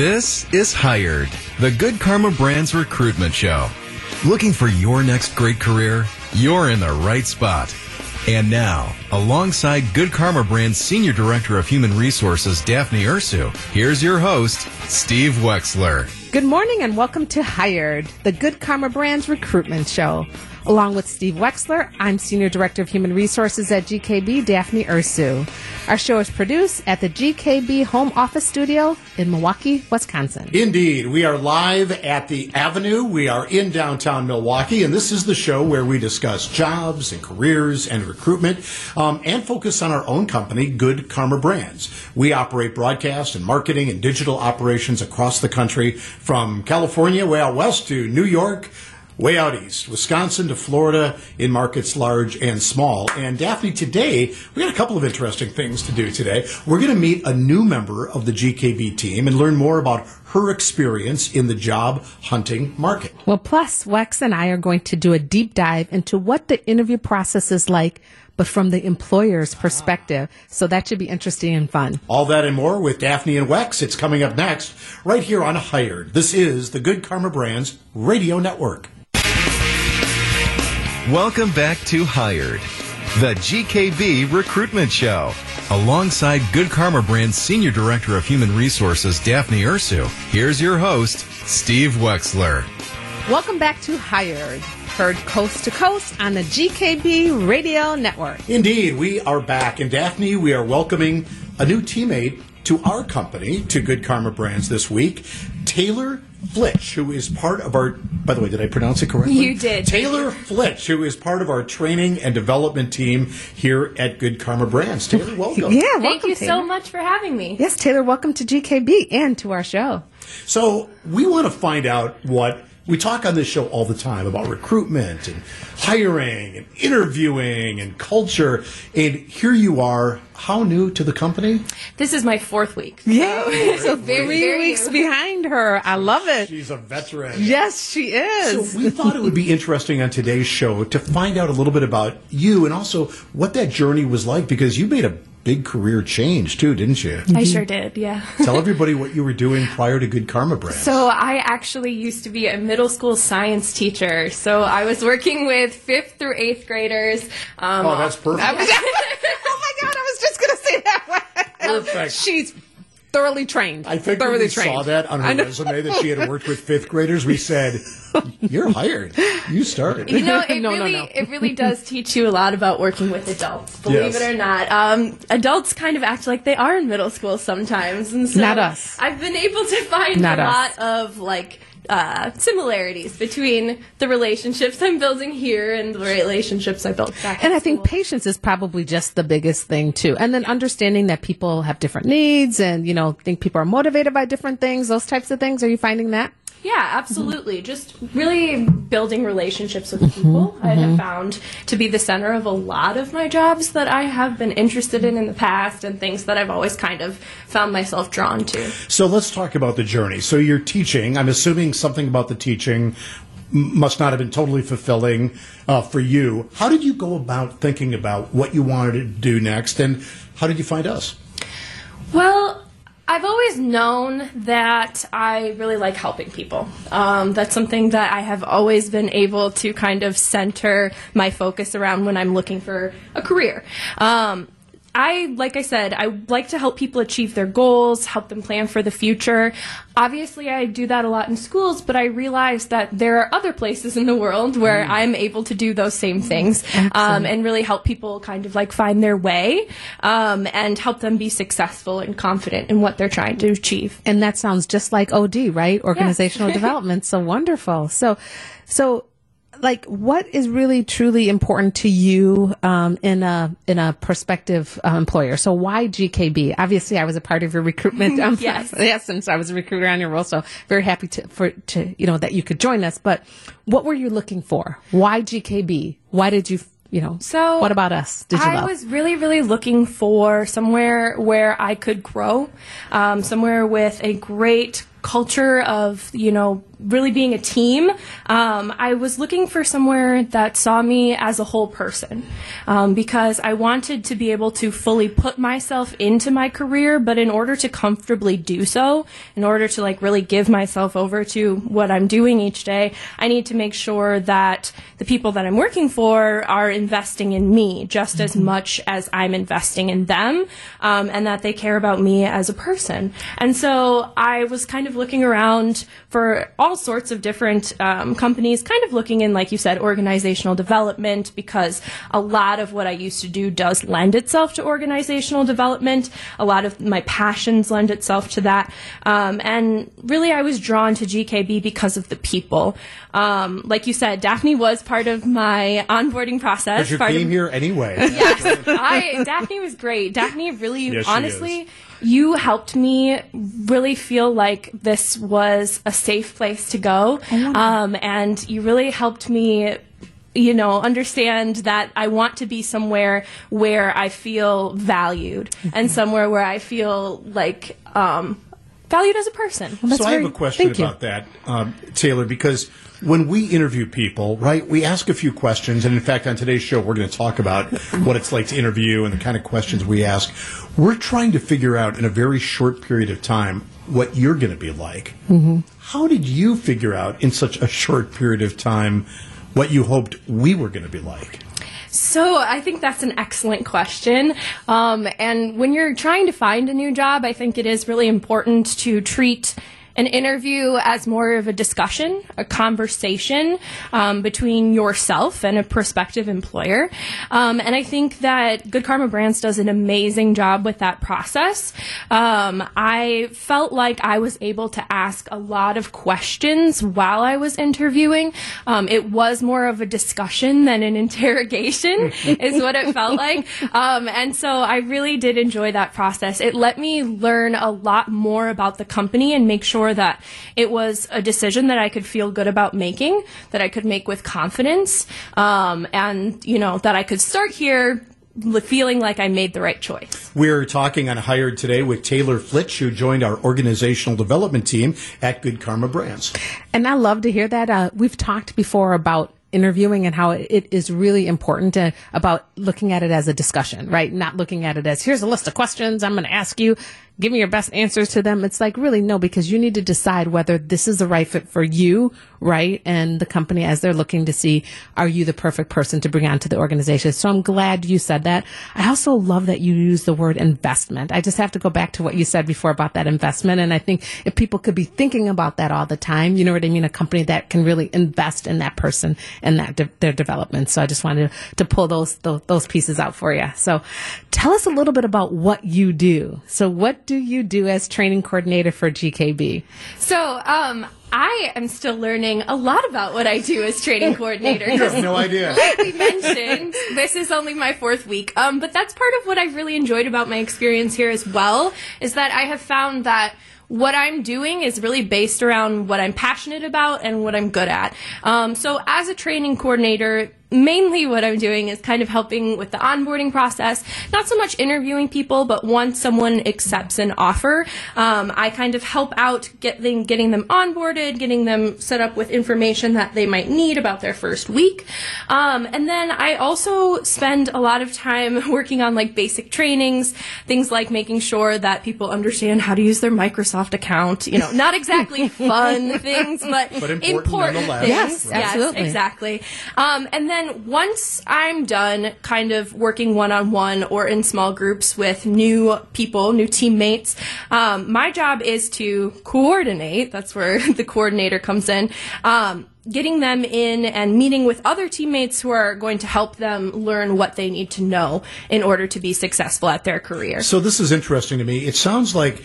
This is Hired, the Good Karma Brands recruitment show. Looking for your next great career? You're in the right spot. And now, alongside Good Karma Brand's Senior Director of Human Resources, Daphne Ursu, here's your host, Steve Wexler. Good morning and welcome to Hired, the Good Karma Brands recruitment show. Along with Steve Wexler, I'm Senior Director of Human Resources at GKB, Daphne Ursu. Our show is produced at the GKB Home Office Studio in Milwaukee, Wisconsin. Indeed. We are live at the Avenue. We are in downtown Milwaukee, and this is the show where we discuss jobs and careers and recruitment um, and focus on our own company, Good Karma Brands. We operate broadcast and marketing and digital operations across the country from California way out west to New York way out east, Wisconsin to Florida, in markets large and small. And Daphne, today, we got a couple of interesting things to do today. We're going to meet a new member of the GKB team and learn more about her experience in the job hunting market. Well, plus, Wex and I are going to do a deep dive into what the interview process is like but from the employer's perspective. So that should be interesting and fun. All that and more with Daphne and Wex. It's coming up next, right here on Hired. This is the Good Karma Brands Radio Network. Welcome back to Hired, the GKB recruitment show. Alongside Good Karma Brand's Senior Director of Human Resources, Daphne Ursu, here's your host, Steve Wexler. Welcome back to Hired, heard coast to coast on the GKB Radio Network. Indeed, we are back. And Daphne, we are welcoming a new teammate to our company, to Good Karma Brands this week, Taylor Flitch, who is part of our, by the way, did I pronounce it correctly? You did. Taylor Flitch, who is part of our training and development team here at Good Karma Brands. Taylor, welcome. Yeah, Thank you Taylor. so much for having me. Yes, Taylor, welcome to GKB and to our show. So we want to find out what we talk on this show all the time about recruitment and hiring and interviewing and culture. And here you are, how new to the company? This is my fourth week. Yeah, so very, three very weeks new. behind her. I love it. She's a veteran. Yes, she So is. we thought it would be interesting on today's show to find out a little bit about you and also what that journey was like because you made a big career change too, didn't you? I sure did, yeah. Tell everybody what you were doing prior to Good Karma Brands. So I actually used to be a middle school science teacher. So I was working with fifth through eighth graders. Um, oh, that's perfect. oh my God, I was just going to say that. One. Perfect. She's thoroughly trained. I think when we trained. saw that on her resume that she had worked with fifth graders, we said, "You're hired. You started." You know, it No, no, no. it really does teach you a lot about working with adults. Believe Yes. it or not, um, adults kind of act like they are in middle school sometimes, and so Not us. I've been able to find Not a us. lot of like. Uh, similarities between the relationships I'm building here and the relationships I built back. And I think patience is probably just the biggest thing too. And then understanding that people have different needs and, you know, think people are motivated by different things, those types of things. Are you finding that? Yeah, absolutely. Just really building relationships with people. I have found to be the center of a lot of my jobs that I have been interested in in the past and things that I've always kind of found myself drawn to. So let's talk about the journey. So you're teaching. I'm assuming something about the teaching must not have been totally fulfilling uh, for you. How did you go about thinking about what you wanted to do next, and how did you find us? Well, I've always known that I really like helping people. Um, that's something that I have always been able to kind of center my focus around when I'm looking for a career. Um, I, like I said, I like to help people achieve their goals, help them plan for the future. Obviously, I do that a lot in schools, but I realize that there are other places in the world where I'm able to do those same things um, and really help people kind of like find their way um, and help them be successful and confident in what they're trying to achieve. And that sounds just like OD, right? Organizational development. So wonderful. So, so like what is really truly important to you um, in a in a prospective uh, employer? So why GKB? Obviously, I was a part of your recruitment. Um, Yes. yes, and so I was a recruiter on your role. So very happy to for to you know that you could join us. But what were you looking for? Why GKB? Why did you you know? So what about us? Did you I love? was really, really looking for somewhere where I could grow, um, somewhere with a great culture of you know really being a team um, i was looking for somewhere that saw me as a whole person um, because i wanted to be able to fully put myself into my career but in order to comfortably do so in order to like really give myself over to what i'm doing each day i need to make sure that the people that i'm working for are investing in me just as much as i'm investing in them um, and that they care about me as a person. And so i was kind of looking around for all sorts of different um, companies, kind of looking in, like you said, organizational development, because a lot of what I used to do does lend itself to organizational development. A lot of my passions lend itself to that. Um, and really, I was drawn to GKB because of the people. Um, like you said, Daphne was part of my onboarding process. But you came of- here anyway. yes, I Daphne was great. Daphne really, Yes, she honestly, you helped me really feel like this was a safe place to go, um, and you really helped me. You know, understand that I want to be somewhere where I feel valued and somewhere where I feel like um, valued as a person. so I have a question thank you. about that, um, Taylor, because when we interview people, right, we ask a few questions, and in fact, on today's show, we're going to talk about what it's like to interview and the kind of questions we ask. We're trying to figure out in a very short period of time what you're going to be like. Mm-hmm. How did you figure out in such a short period of time what you hoped we were going to be like? So I think that's an excellent question. Um, and when you're trying to find a new job, I think it is really important to treat an interview as more of a discussion, a conversation um, between yourself and a prospective employer. Um, and I think that Good Karma Brands does an amazing job with that process. Um, I felt like I was able to ask a lot of questions while I was interviewing. Um, it was more of a discussion than an interrogation, is what it felt like. Um, and so I really did enjoy that process. It let me learn a lot more about the company and make sure that it was a decision that I could feel good about making, that I could make with confidence, um, and you know that I could start here feeling like I made the right choice. We're talking on Hired today with Taylor Flitch, who joined our organizational development team at Good Karma Brands. And I love to hear that. Uh, we've talked before about interviewing and how it is really important to, about looking at it as a discussion, right? Not looking at it as here's a list of questions I'm going to ask you. Give me your best answers to them. It's like really no, because you need to decide whether this is the right fit for you, right? And the company as they're looking to see, are you the perfect person to bring onto the organization? So I'm glad you said that. I also love that you use the word investment. I just have to go back to what you said before about that investment. And I think if people could be thinking about that all the time, you know what I mean? A company that can really invest in that person and that de- their development. So I just wanted to pull those, those those pieces out for you. So tell us a little bit about what you do. So what do you do as training coordinator for GKB? So, um, I am still learning a lot about what I do as training coordinator. You have no idea. Like we mentioned, this is only my fourth week. Um, but that's part of what I've really enjoyed about my experience here as well, is that I have found that what I'm doing is really based around what I'm passionate about and what I'm good at. Um, so as a training coordinator, mainly what I'm doing is kind of helping with the onboarding process, not so much interviewing people, but once someone accepts an offer, um, I kind of help out getting getting them onboarded, getting them set up with information that they might need about their first week, um, and then I also spend a lot of time working on like basic trainings, things like making sure that people understand how to use their Microsoft account. You know, not exactly fun things, but, But important nonetheless. things. Yes, absolutely. exactly. Um, and then once I'm done kind of working one on one or in small groups with new people, new teammates, um, my job is to coordinate. That's where the coordinator comes in. Um, getting them in and meeting with other teammates who are going to help them learn what they need to know in order to be successful at their career. So this is interesting to me. It sounds like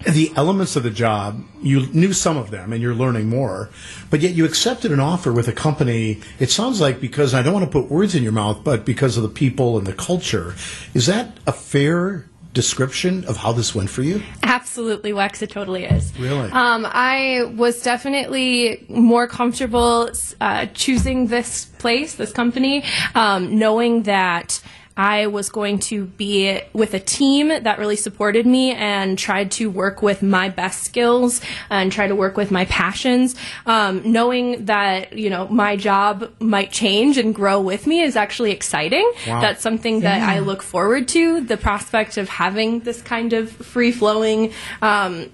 the elements of the job, you knew some of them and you're learning more, but yet you accepted an offer with a company. It sounds like because I don't want to put words in your mouth, but because of the people and the culture. Is that a fair description of how this went for you? Absolutely, Wex, it totally is. Really? Um, I was definitely more comfortable uh, choosing this place, this company, um, knowing that I was going to be with a team that really supported me and tried to work with my best skills and try to work with my passions. Um, knowing that, you know, my job might change and grow with me is actually exciting. Wow. That's something that I look forward to. The prospect of having this kind of free flowing, um,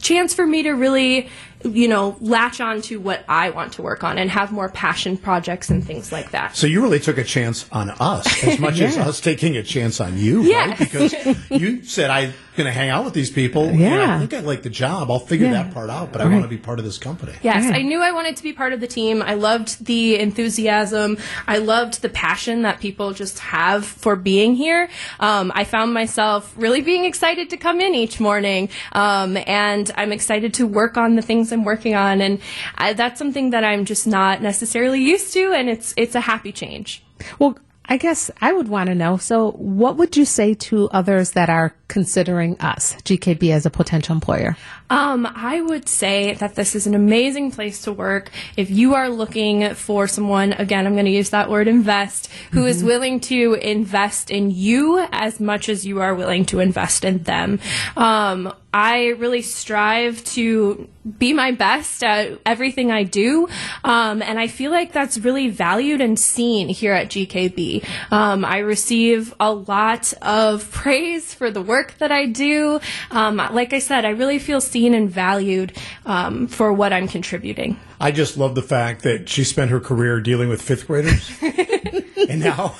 chance for me to really you know latch on to what i want to work on and have more passion projects and things like that So you really took a chance on us as much as us taking a chance on you, Yeah. right? Because you said I'm going to hang out with these people. and Yeah. I think I like the job. I'll figure Yeah. that part out, but I want to be part of this company. Yes, Yeah. I knew I wanted to be part of the team. I loved the enthusiasm. I loved the passion that people just have for being here. Um, I found myself really being excited to come in each morning, um, and I'm excited to work on the things I'm working on, and I, that's something that I'm just not necessarily used to, and it's it's a happy change. Well, I guess I would want to know. So, what would you say to others that are considering us, GKB, as a potential employer? Um, I would say that this is an amazing place to work. If you are looking for someone, again, I'm going to use that word invest, who is willing to invest in you as much as you are willing to invest in them. Um, I really strive to be my best at everything I do. Um, and I feel like that's really valued and seen here at GKB. Um, I receive a lot of praise for the work that I do. Um, like I said, I really feel seen and valued um, for what I'm contributing. I just love the fact that she spent her career dealing with fifth graders, and now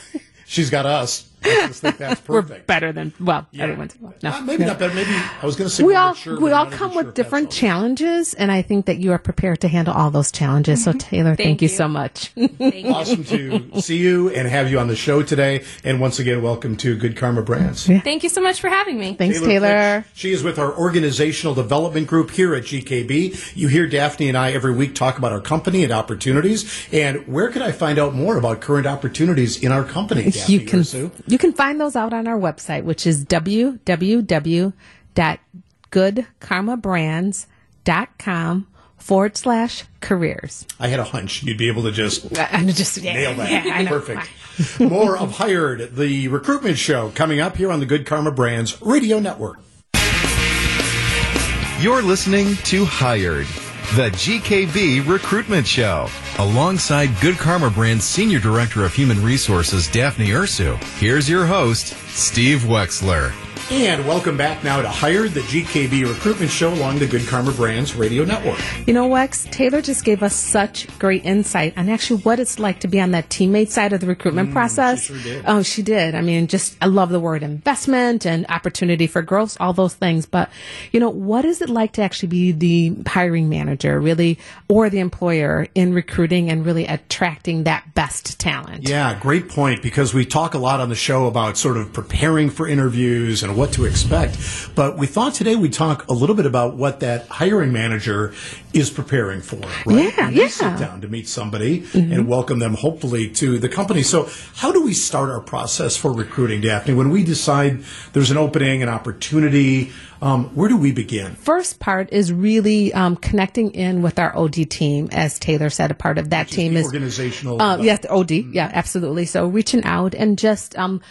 she's got us. I just think that's perfect. Better than well, everyone's well, no. Uh, maybe not better. Maybe I was going to say we all mature, we all come with if that's different all. challenges, and I think that you are prepared to handle all those challenges. So, Taylor, thank, you. you. so much. Awesome to see you and have you on the show today. And once again, welcome to Good Karma Brands. Thank you so much for having me. Thanks, Taylor. Fitch. She is with our organizational development group here at GKB. You hear Daphne and I every week talk about our company and opportunities. And where can I find out more about current opportunities in our company, Daphne you can Ursu? You can find those out on our website, which is www.goodkarmabrands.com forward slash careers. I had a hunch you'd be able to just I'm just yeah, nail that. yeah, I. Perfect. More of Hired, the recruitment show, coming up here on the Good Karma Brands Radio Network. You're listening to Hired, the GKB recruitment show. Alongside Good Karma Brand's Senior Director of Human Resources, Daphne Ursu, here's your host, Steve Wexler. And welcome back now to Hired, the GKB recruitment show along the Good Karma Brands Radio Network. You know, Wex, Taylor just gave us such great insight on actually what it's like to be on that teammate side of the recruitment mm, process. sure did. Oh, she did. I mean, just, I love the word investment and opportunity for growth, all those things. But, you know, what is it like to actually be the hiring manager, really, or the employer in recruiting and really attracting that best talent? Yeah, great point because we talk a lot on the show about sort of preparing for interviews and what to expect. But we thought today we'd talk a little bit about what that hiring manager is preparing for, right? Yeah, yeah. Mm-hmm. sit down to meet somebody and welcome them hopefully to the company. So how do we start our process for recruiting, Daphne? When we decide there's an opening, an opportunity, um, where do we begin? First part is really um, connecting in with our OD team, as Taylor said. A part of that team the is organizational Uh, yes, OD. Yeah, absolutely. So reaching out and just um,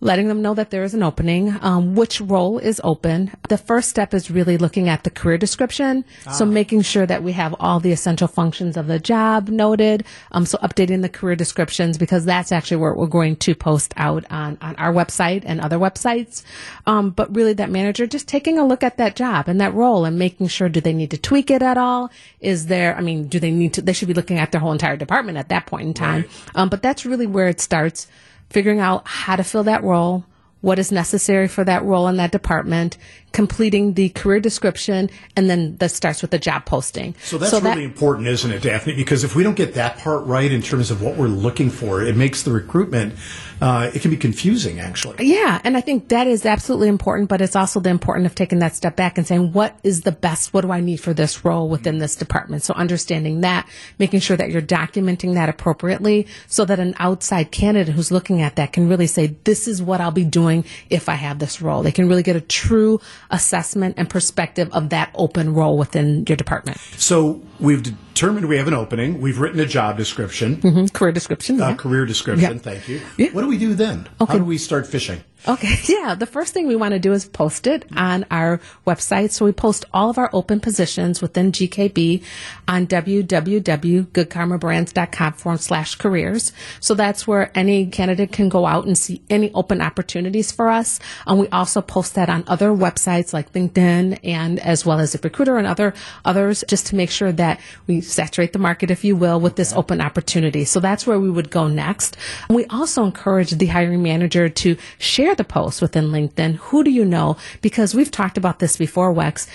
letting them know that there is an opening, um, which role is open. The first step is really looking at the career description. So making sure that we have all the essential functions of the job noted. Um, so updating the career descriptions because that's actually where we're going to post out on, on our website and other websites. Um, but really that manager just taking a look at that job and that role and making sure do they need to tweak it at all? Is there, I mean, do they need to, they should be looking at their whole entire department at that point in time. Right. Um, but that's really where it starts figuring out how to fill that role, what is necessary for that role in that department, completing the career description, and then that starts with the job posting. So that's that- really important, isn't it, Daphne? Because if we don't get that part right in terms of what we're looking for, it makes the recruitment, uh, it can be confusing, actually. Yeah, and I think that is absolutely important, but it's also the important of taking that step back and saying, what is the best? What do I need for this role within this department? So understanding that, making sure that you're documenting that appropriately so that an outside candidate who's looking at that can really say, this is what I'll be doing if I have this role. They can really get a true assessment and perspective of that open role within your department. So we've determined we have an opening. We've written a job description, Mhm. Career description. a yeah. career description. Yeah. Thank you. Yeah. What do we do then? How do we start fishing? Okay, yeah. The first thing we want to do is post it on our website. So we post all of our open positions within GKB on www.goodkarmabrands.com forward slash careers. So that's where any candidate can go out and see any open opportunities for us. And we also post that on other websites like LinkedIn and as well as ZipRecruiter and other others just to make sure that we saturate the market, if you will, with this open opportunity. So that's where we would go next. And we also encourage the hiring manager to share the post within LinkedIn. Who do you know? Because we've talked about this before, Wex.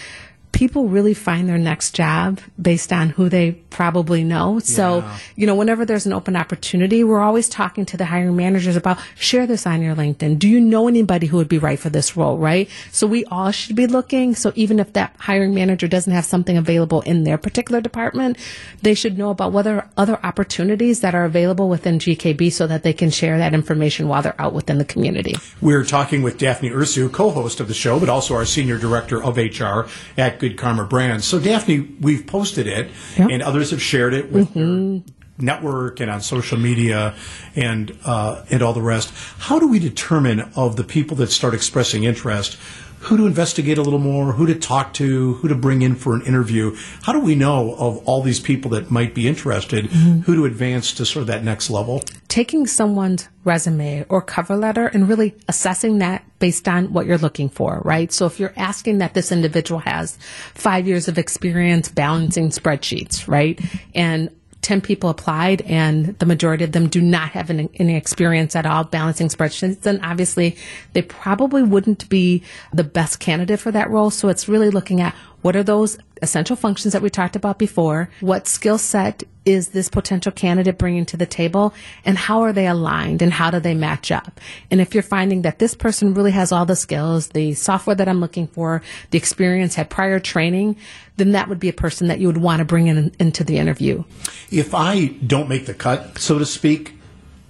People really find their next job based on who they probably know. So, you know, whenever there's an open opportunity, we're always talking to the hiring managers about share this on your LinkedIn. Do you know anybody who would be right for this role, right? So we all should be looking. So even if that hiring manager doesn't have something available in their particular department, they should know about whether other opportunities that are available within GKB so that they can share that information while they're out within the community. We're talking with Daphne Ursu, co-host of the show, but also our senior director of HR at Good Karma Brands. So, Daphne, we've posted it, Yeah. and others have shared it with their network and on social media and uh, and all the rest. How do we determine of the people that start expressing interest? Who to investigate a little more, who to talk to, who to bring in for an interview. How do we know of all these people that might be interested, mm-hmm. who to advance to sort of that next level? taking someone's resume or cover letter and really assessing that based on what you're looking for, right? So if you're asking that this individual has five years of experience balancing spreadsheets, right? And 10 people applied and the majority of them do not have any, any experience at all balancing spreadsheets, then obviously they probably wouldn't be the best candidate for that role. So it's really looking at what are those essential functions that we talked about before? What skill set is this potential candidate bringing to the table? And how are they aligned and how do they match up? And if you're finding that this person really has all the skills, the software that I'm looking for, the experience, had prior training, then that would be a person that you would want to bring in into the interview. If I don't make the cut, so to speak,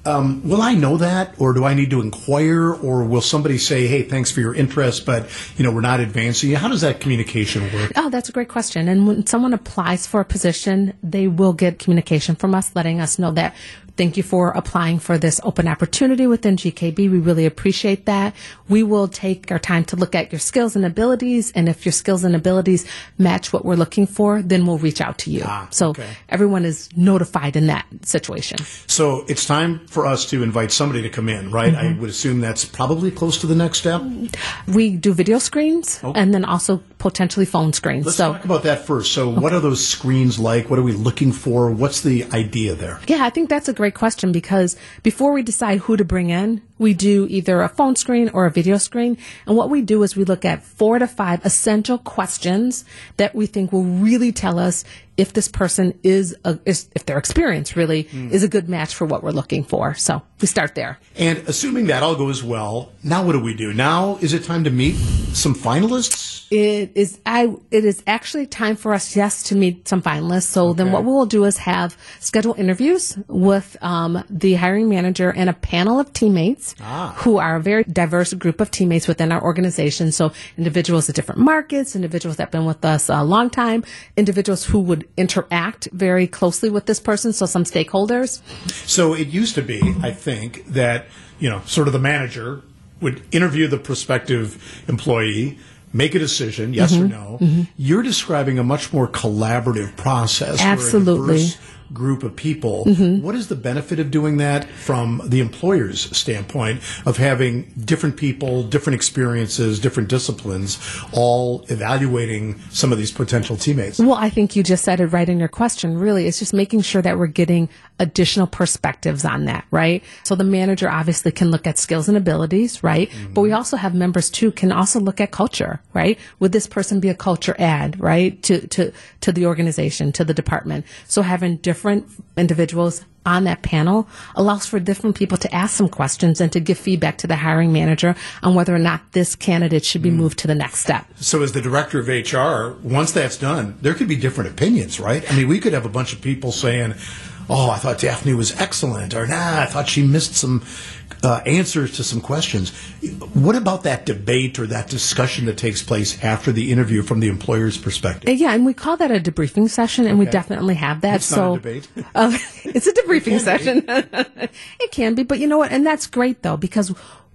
um, will I know that, or do I need to inquire, or will somebody say, "Hey, thanks for your interest, but you know we're not advancing"? How does that communication work? Oh, that's a great question. And when someone applies for a position, they will get communication from us letting us know that thank you for applying for this open opportunity within GKB. We really appreciate that. We will take our time to look at your skills and abilities. And if your skills and abilities match what we're looking for, then we'll reach out to you. Ah, so okay. everyone is notified in that situation. So it's time for us to invite somebody to come in, right? I would assume that's probably close to the next step. We do video screens and then also potentially phone screens. Let's so talk about that first. So, what are those screens like? What are we looking for? What's the idea there? Yeah, I think that's a great question because before we decide who to bring in, we do either a phone screen or a video screen. And what we do is we look at four to five essential questions that we think will really tell us if this person is, a, is if their experience really is a good match for what we're looking for. So we start there. And assuming that all goes well, now what do we do? Now is it time to meet some finalists? It is I it is actually time for us yes to meet some finalists. So then what we will do is have schedule interviews with um, the hiring manager and a panel of teammates Ah. who are a very diverse group of teammates within our organization. So individuals at different markets, individuals that have been with us a long time, individuals who would interact very closely with this person. So some stakeholders. So it used to be, I think, that, you know, sort of the manager would interview the prospective employee, make a decision, yes Mm-hmm. or no. You're describing a much more collaborative process. where a Absolutely. Mm-hmm. diverse group of people. Mm-hmm. What is the benefit of doing that from the employer's standpoint of having different people, different experiences, different disciplines, all evaluating some of these potential teammates? Well, I think you just said it right in your question. Really, it's just making sure that we're getting additional perspectives on that, right? So the manager obviously can look at skills and abilities, right? Mm-hmm. But we also have members too can also look at culture, right? Would this person be a culture add, right? To to to the organization, to the department. So having different individuals on that panel allows for different people to ask some questions and to give feedback to the hiring manager on whether or not this candidate should be hmm. moved to the next step. So, as the director of HR, once that's done, there could be different opinions, right? I mean, we could have a bunch of people saying, oh, I thought Daphne was excellent, or nah, I thought she missed some uh, answers to some questions. What about that debate or that discussion that takes place after the interview from the employer's perspective? Yeah, and we call that a debriefing session, and we definitely have that. It's so not a debate. Uh, it's a debriefing session. it can be, but you know what? And that's great though because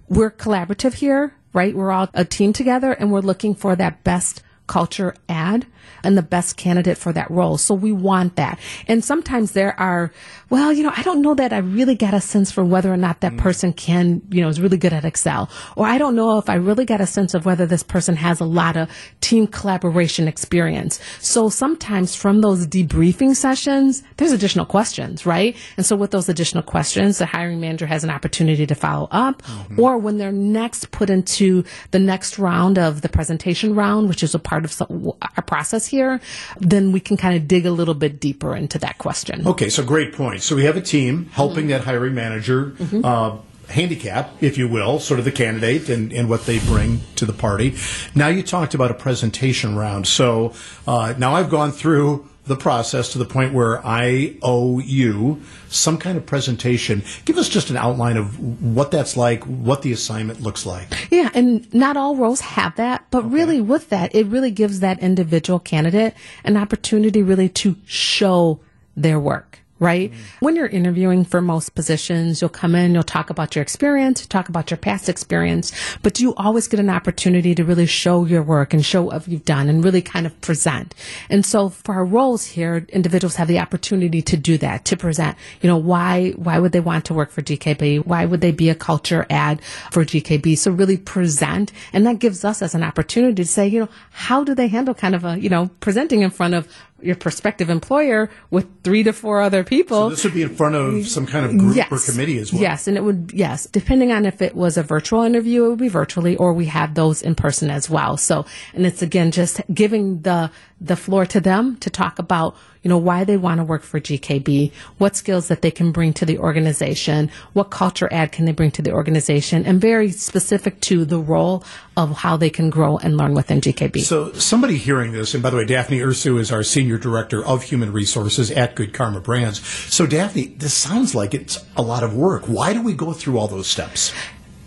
we're collaborative here, right? We're all a team together, and we're looking for that best culture add and the best candidate for that role. So we want that. And sometimes there are, well, you know, I don't know that I really got a sense for whether or not that mm. person can, you know, is really good at Excel. Or I don't know if I really got a sense of whether this person has a lot of team collaboration experience. So sometimes from those debriefing sessions, there's additional questions, right? And so with those additional questions, the hiring manager has an opportunity to follow up. Mm-hmm. Or when they're next put into the next round of the presentation round, which is a part of some, our process here, then we can kind of dig a little bit deeper into that question. Okay, so great point. So we have a team helping that hiring manager uh, handicap, if you will, sort of the candidate and, and what they bring to the party. Now you talked about a presentation round. So uh, now I've gone through the process to the point where I owe you some kind of presentation. Give us just an outline of what that's like, what the assignment looks like. Yeah, and not all roles have that, but really with that, it really gives that individual candidate an opportunity really to show their work. Right? When you're interviewing for most positions, you'll come in, you'll talk about your experience, talk about your past experience, but you always get an opportunity to really show your work and show what you've done and really kind of present. And so for our roles here, individuals have the opportunity to do that, to present, you know, why, why would they want to work for GKB? Why would they be a culture add for GKB? So really present. And that gives us as an opportunity to say, you know, how do they handle kind of a, you know, presenting in front of your prospective employer with three to four other people. This would be in front of some kind of group or committee as well. Yes, and it would yes, depending on if it was a virtual interview, it would be virtually, or we have those in person as well. So, and it's again just giving the the floor to them to talk about you know why they want to work for GKB, what skills that they can bring to the organization, what culture add can they bring to the organization, and very specific to the role of how they can grow and learn within GKB. So, somebody hearing this, and by the way, Daphne Ursu is our Senior Director of Human Resources at Good Karma Brands. So, Daphne, this sounds like it's a lot of work. Why do we go through all those steps?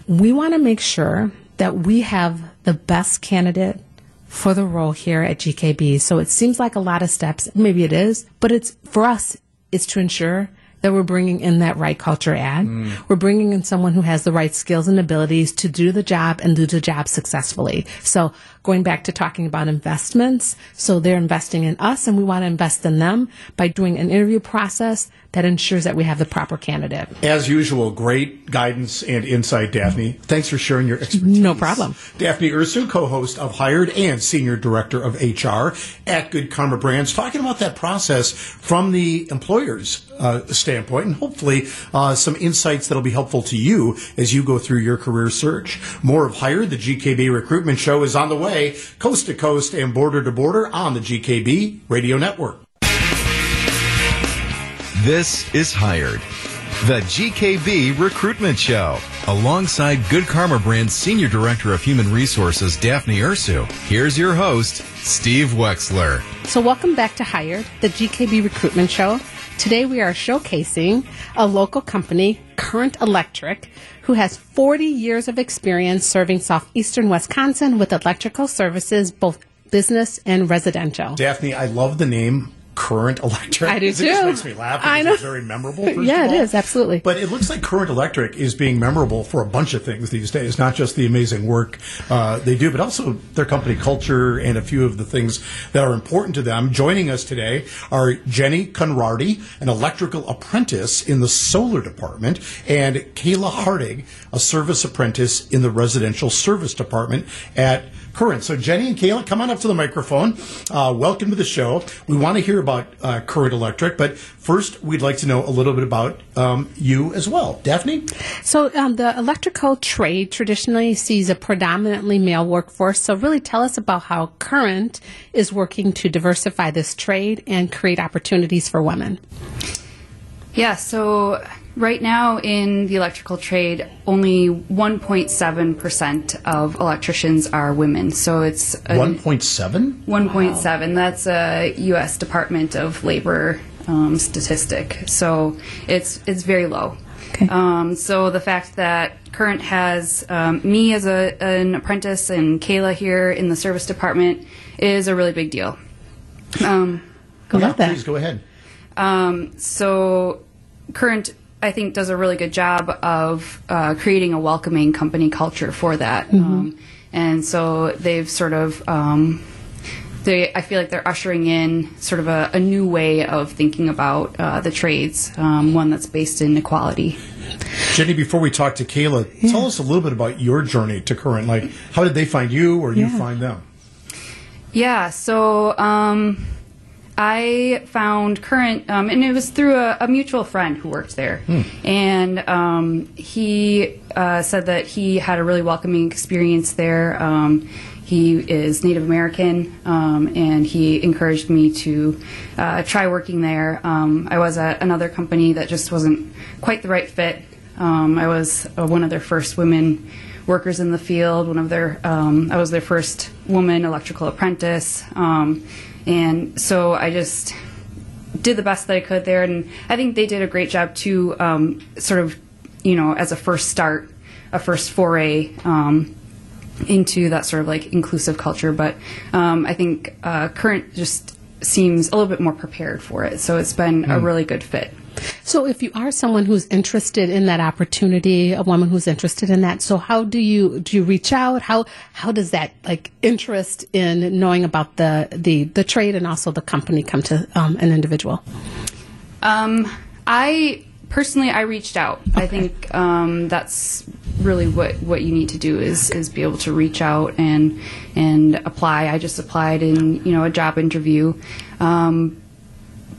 we want to make sure that we have the best candidate for the role here at GKB. So it seems like a lot of steps. Maybe it is, but it's for us, it's to ensure that we're bringing in that right culture add. Mm. We're bringing in someone who has the right skills and abilities to do the job and do the job successfully. So going back to talking about investments, so they're investing in us and we want to invest in them by doing an interview process that ensures that we have the proper candidate. As usual, great guidance and insight, Daphne. Thanks for sharing your expertise. No problem. Daphne Ursu, co-host of Hired and Senior Director of HR at Good Karma Brands, talking about that process from the employer's uh, standpoint, and hopefully uh, some insights that'll be helpful to you as you go through your career search. More of Hired, the GKB Recruitment Show, is on the way, coast to coast and border to border on the GKB Radio Network. This is Hired, the GKB Recruitment Show. Alongside Good Karma Brand's Senior Director of Human Resources, Daphne Ursu, here's your host, Steve Wexler. So, welcome back to Hired, the GKB Recruitment Show. Today, we are showcasing a local company, Current Electric, who has 40 years of experience serving southeastern Wisconsin with electrical services, both business and residential. Daphne, I love the name Current Electric. I do It just too. makes me laugh. I know. It's very memorable. Yeah, it is, absolutely. But it looks like Current Electric is being memorable for a bunch of things these days, not just the amazing work uh, they do, but also their company culture and a few of the things that are important to them. Joining us today are Jenny Conradi, an electrical apprentice in the solar department, and Kayla Hardig, a service apprentice in the residential service department at Current. So, Jenny and Kayla, come on up to the microphone. Uh, welcome to the show. We want to hear about uh, Current Electric, but first, we'd like to know a little bit about um, you as well. Daphne? So, um, the electrical trade traditionally sees a predominantly male workforce. So, really tell us about how Current is working to diversify this trade and create opportunities for women. Yeah, so right now in the electrical trade, only 1.7% of electricians are women. So it's a 1.7? 1.7. That's a U.S. Department of Labor um, statistic. So it's it's very low. Okay. Um, so the fact that Current has um, me as a, an apprentice and Kayla here in the service department is a really big deal. Um, I love that. Please go ahead. um, so Current, I think, does a really good job of uh, creating a welcoming company culture for that. Um, and so they've sort of, um, they, I feel like they're ushering in sort of a, a new way of thinking about uh, the trades, um, one that's based in equality. Jenny, before we talk to Kayla, tell us a little bit about your journey to Current. Like, how did they find you or you find them? Yeah, so um, I found current, um, and it was through a, a mutual friend who worked there, and um, he uh, said that he had a really welcoming experience there. Um, he is Native American, um, and he encouraged me to uh, try working there. Um, I was at another company that just wasn't quite the right fit. Um, I was uh, one of their first women workers in the field. One of their, um, I was their first woman electrical apprentice, um, and so I just did the best that I could there. And I think they did a great job too, um, sort of, you know, as a first start, a first foray. Um, into that sort of like inclusive culture, but um, I think uh, current just seems a little bit more prepared for it. So it's been a really good fit. So, if you are someone who's interested in that opportunity, a woman who's interested in that, so how do you do you reach out? How how does that like interest in knowing about the the the trade and also the company come to um, an individual? Um, I personally, I reached out. I think um, that's really what, what you need to do is is be able to reach out and and apply. I just applied in you know a job interview. Um,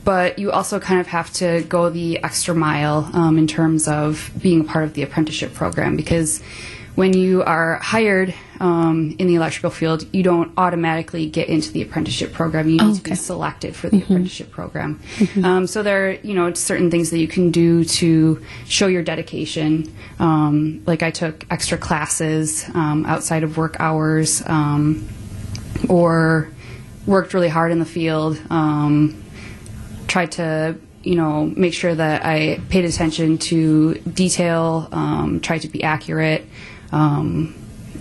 but you also kind of have to go the extra mile um, in terms of being a part of the apprenticeship program because when you are hired um, in the electrical field, you don't automatically get into the apprenticeship program. You need to Oh, okay. Mm-hmm. be selected for the apprenticeship program. Um, so there are you know certain things that you can do to show your dedication. Um, like I took extra classes um, outside of work hours, um, or worked really hard in the field. Um, tried to you know make sure that I paid attention to detail, um, tried to be accurate, um,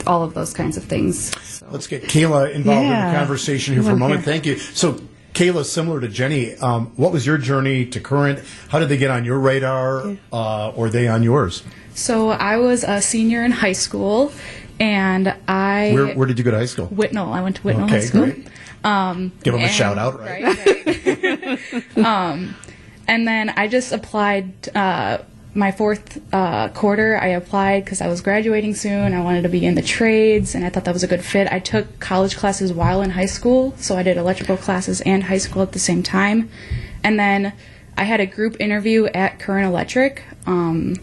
all of those kinds of things. So. Let's get Kayla involved in Yeah. the conversation here for a Okay. moment. Thank you. So, Kayla, similar to Jenny, um, what was your journey to Current? How did they get on your radar, uh, or they on yours? So I was a senior in high school, and I Where, where did you go to high school? Whitnall. I went to Whitnall Okay, High School. great. Um, Give them a shout out, right? And then I just applied uh, my fourth uh, quarter. I applied because I was graduating soon. I wanted to be in the trades, and I thought that was a good fit. I took college classes while in high school, so I did electrical classes and high school at the same time. And then I had a group interview at Current Electric. Um,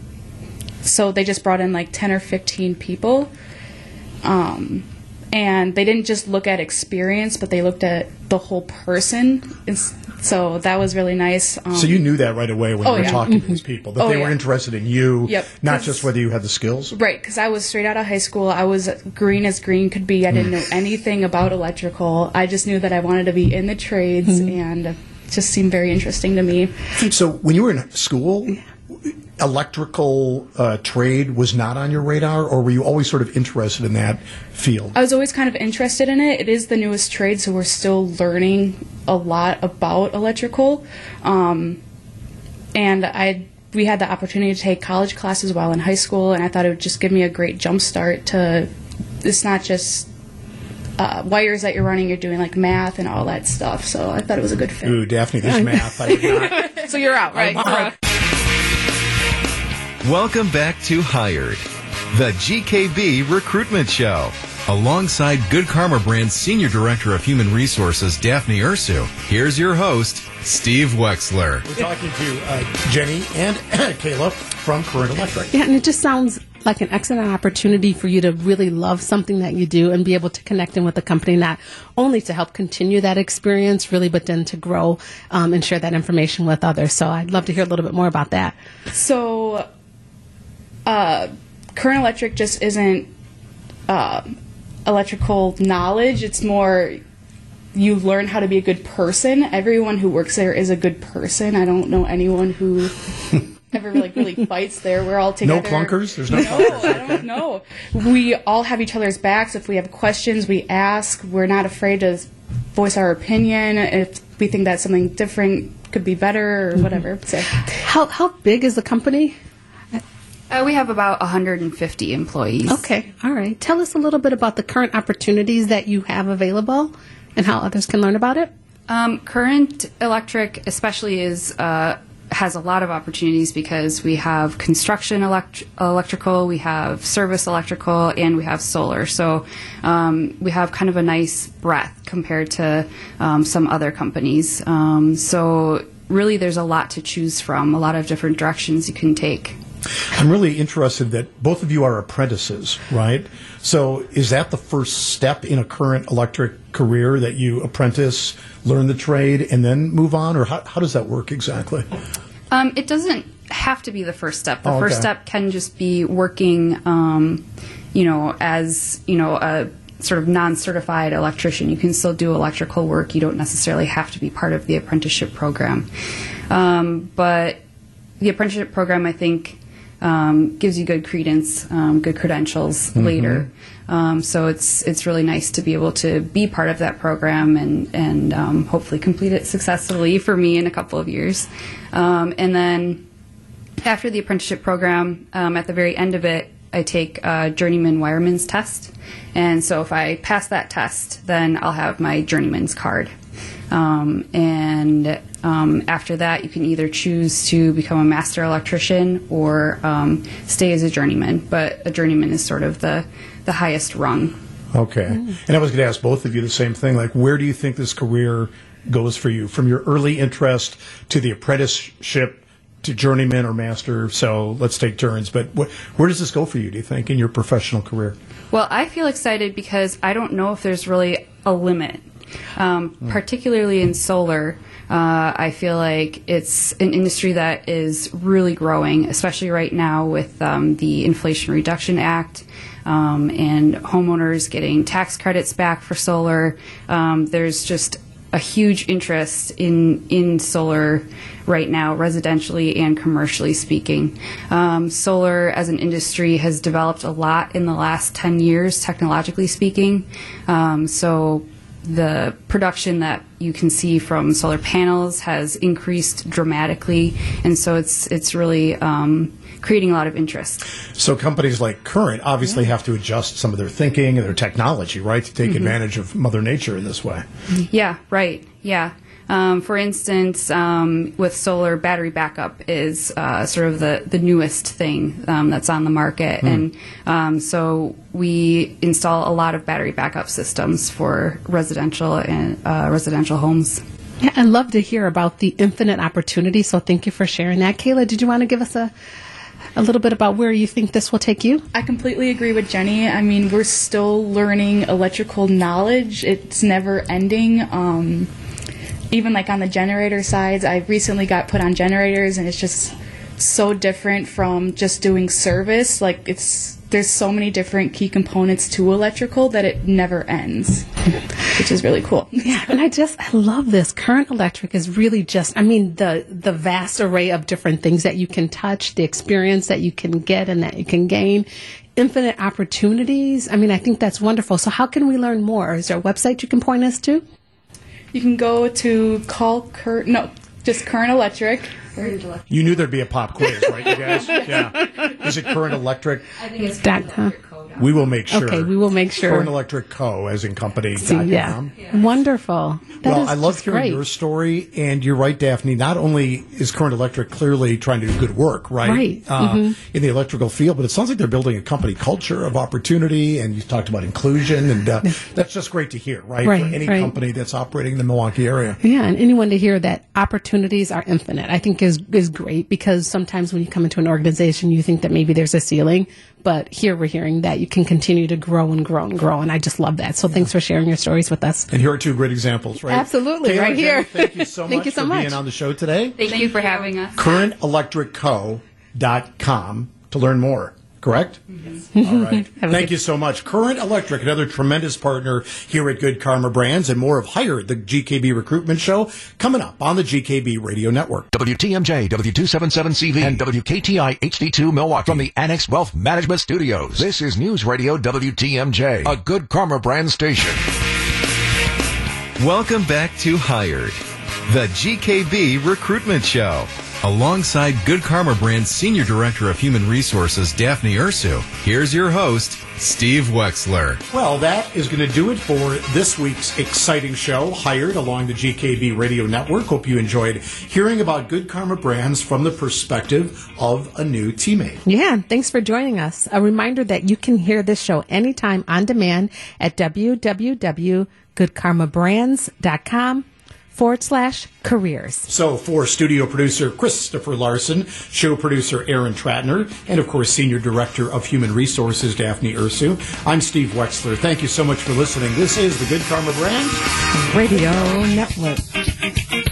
so they just brought in like 10 or 15 people. Um, and they didn't just look at experience, but they looked at the whole person. And so that was really nice. Um, So you knew that right away when Oh, you were yeah. talking to these people that Oh, they were yeah. interested in you, Yep. not just whether you had the skills. Right, because I was straight out of high school. I was green as green could be. I didn't know anything about electrical. I just knew that I wanted to be in the trades, and it just seemed very interesting to me. So when you were in school, electrical uh, trade was not on your radar, or were you always sort of interested in that field? I was always kind of interested in it. It is the newest trade, so we're still learning a lot about electrical. Um, and I we had the opportunity to take college classes while in high school, and I thought it would just give me a great jump start to. It's not just uh, wires that you're running; you're doing like math and all that stuff. So I thought it was a good fit. Ooh, Daphne, this math. I not. So you're out, right? Welcome back to Hired, the GKB Recruitment Show. Alongside Good Karma Brand's Senior Director of Human Resources, Daphne Ursu, here's your host, Steve Wexler. We're talking to uh, Jenny and Kayla from Current Electric. Yeah, and it just sounds like an excellent opportunity for you to really love something that you do and be able to connect in with the company, not only to help continue that experience, really, but then to grow um, and share that information with others. So I'd love to hear a little bit more about that. So, uh, current electric just isn't uh, electrical knowledge. It's more you learn how to be a good person. Everyone who works there is a good person. I don't know anyone who ever like really fights there. We're all No together. clunkers? There's no No, I don't know. We all have each other's backs. If we have questions, we ask. We're not afraid to voice our opinion. If we think that something different could be better or whatever. So How how big is the company? Uh, we have about 150 employees. Okay, all right. Tell us a little bit about the current opportunities that you have available and how others can learn about it. Um, current electric, especially, is uh, has a lot of opportunities because we have construction elect- electrical, we have service electrical, and we have solar. So um, we have kind of a nice breadth compared to um, some other companies. Um, so really, there's a lot to choose from, a lot of different directions you can take. I'm really interested that both of you are apprentices, right? So is that the first step in a current electric career that you apprentice, learn the trade, and then move on? Or how, how does that work exactly? Um, it doesn't have to be the first step. The Oh, first step can just be working, um, you know, as you know a sort of non-certified electrician. You can still do electrical work. You don't necessarily have to be part of the apprenticeship program. Um, but the apprenticeship program, I think, um, gives you good credence, um, good credentials later. Um, so it's it's really nice to be able to be part of that program and and um, hopefully complete it successfully for me in a couple of years. Um, and then after the apprenticeship program, um, at the very end of it, I take a journeyman wireman's test. And so if I pass that test, then I'll have my journeyman's card. Um, and um, after that, you can either choose to become a master electrician or um, stay as a journeyman. But a journeyman is sort of the, the highest rung. Okay. And I was going to ask both of you the same thing. Like, where do you think this career goes for you? From your early interest to the apprenticeship to journeyman or master. So let's take turns. But wh- where does this go for you, do you think, in your professional career? Well, I feel excited because I don't know if there's really a limit, um, particularly in solar. Uh, I feel like it's an industry that is really growing, especially right now with um, the Inflation Reduction Act um, and homeowners getting tax credits back for solar. Um, there's just a huge interest in in solar right now, residentially and commercially speaking. Um, solar as an industry has developed a lot in the last 10 years, technologically speaking. Um, so the production that you can see from solar panels has increased dramatically, and so it's it's really um, creating a lot of interest. So companies like Current obviously have to adjust some of their thinking and their technology, right, to take advantage of Mother Nature in this way. Yeah, right. Yeah. Um, for instance, um, with solar, battery backup is uh, sort of the, the newest thing um, that's on the market. And um, so we install a lot of battery backup systems for residential and uh, residential homes. Yeah, I'd love to hear about the infinite opportunity. So thank you for sharing that. Kayla, did you want to give us a a little bit about where you think this will take you? I completely agree with Jenny. I mean, we're still learning electrical knowledge. It's never ending. Um, even like on the generator sides, I recently got put on generators, and it's just so different from just doing service. Like it's there's so many different key components to electrical that it never ends, which is really cool. Yeah, and I just I love this. Current electric is really just I mean the the vast array of different things that you can touch, the experience that you can get and that you can gain, infinite opportunities. I mean, I think that's wonderful. So how can we learn more? Is there a website you can point us to? You can go to call Current, no, just Current Electric. You knew there'd be a pop quiz, right, you guys? Yeah. Is it Current Electric? Dot com. We will make sure. Okay, we will make sure. Current Electric Co. as in company. See, dot yeah. com. Wonderful. That well, is I love hearing great. your story, and you're right, Daphne. Not only is Current Electric clearly trying to do good work, right, Right. Uh, Mhm. in the electrical field, but it sounds like they're building a company culture of opportunity, and you talked about inclusion, and uh, that's just great to hear, right? Right, For any right. company that's operating in the Milwaukee area. Yeah, and anyone to hear that opportunities are infinite, I think is is great because sometimes when you come into an organization, you think that maybe there's a ceiling, but here we're hearing that you can continue to grow and grow and grow, and I just love that. So thanks for sharing your stories with us. And here are two great examples, right? Absolutely, Kayla, right Jenny, here. Thank you so Thank much you so for much. being on the show today. Thank, you for having us. CurrentElectricCo.com to learn more. Correct? All right. Thank you so much. Current Electric, another tremendous partner here at Good Karma Brands, and more of Hired, the GKB recruitment show, coming up on the GKB Radio Network. WTMJ, W277CV, and WKTI HD2 Milwaukee from the Annex Wealth Management Studios. This is News Radio WTMJ, a good karma brand station. Welcome back to Hired, the GKB recruitment show. Alongside Good Karma Brand's Senior Director of Human Resources, Daphne Ursu, here's your host, Steve Wexler. Well, that is going to do it for this week's exciting show, Hired along the GKB Radio Network. Hope you enjoyed hearing about Good Karma Brands from the perspective of a new teammate. Yeah, thanks for joining us. A reminder that you can hear this show anytime on demand at www.goodkarmabrands.com forward slash careers. So, for studio producer Christopher Larson, show producer Aaron Tratner, and of course, Senior Director of Human Resources Daphne Ursu, I'm Steve Wexler. Thank you so much for listening. This is the Good Karma Brand Radio Network.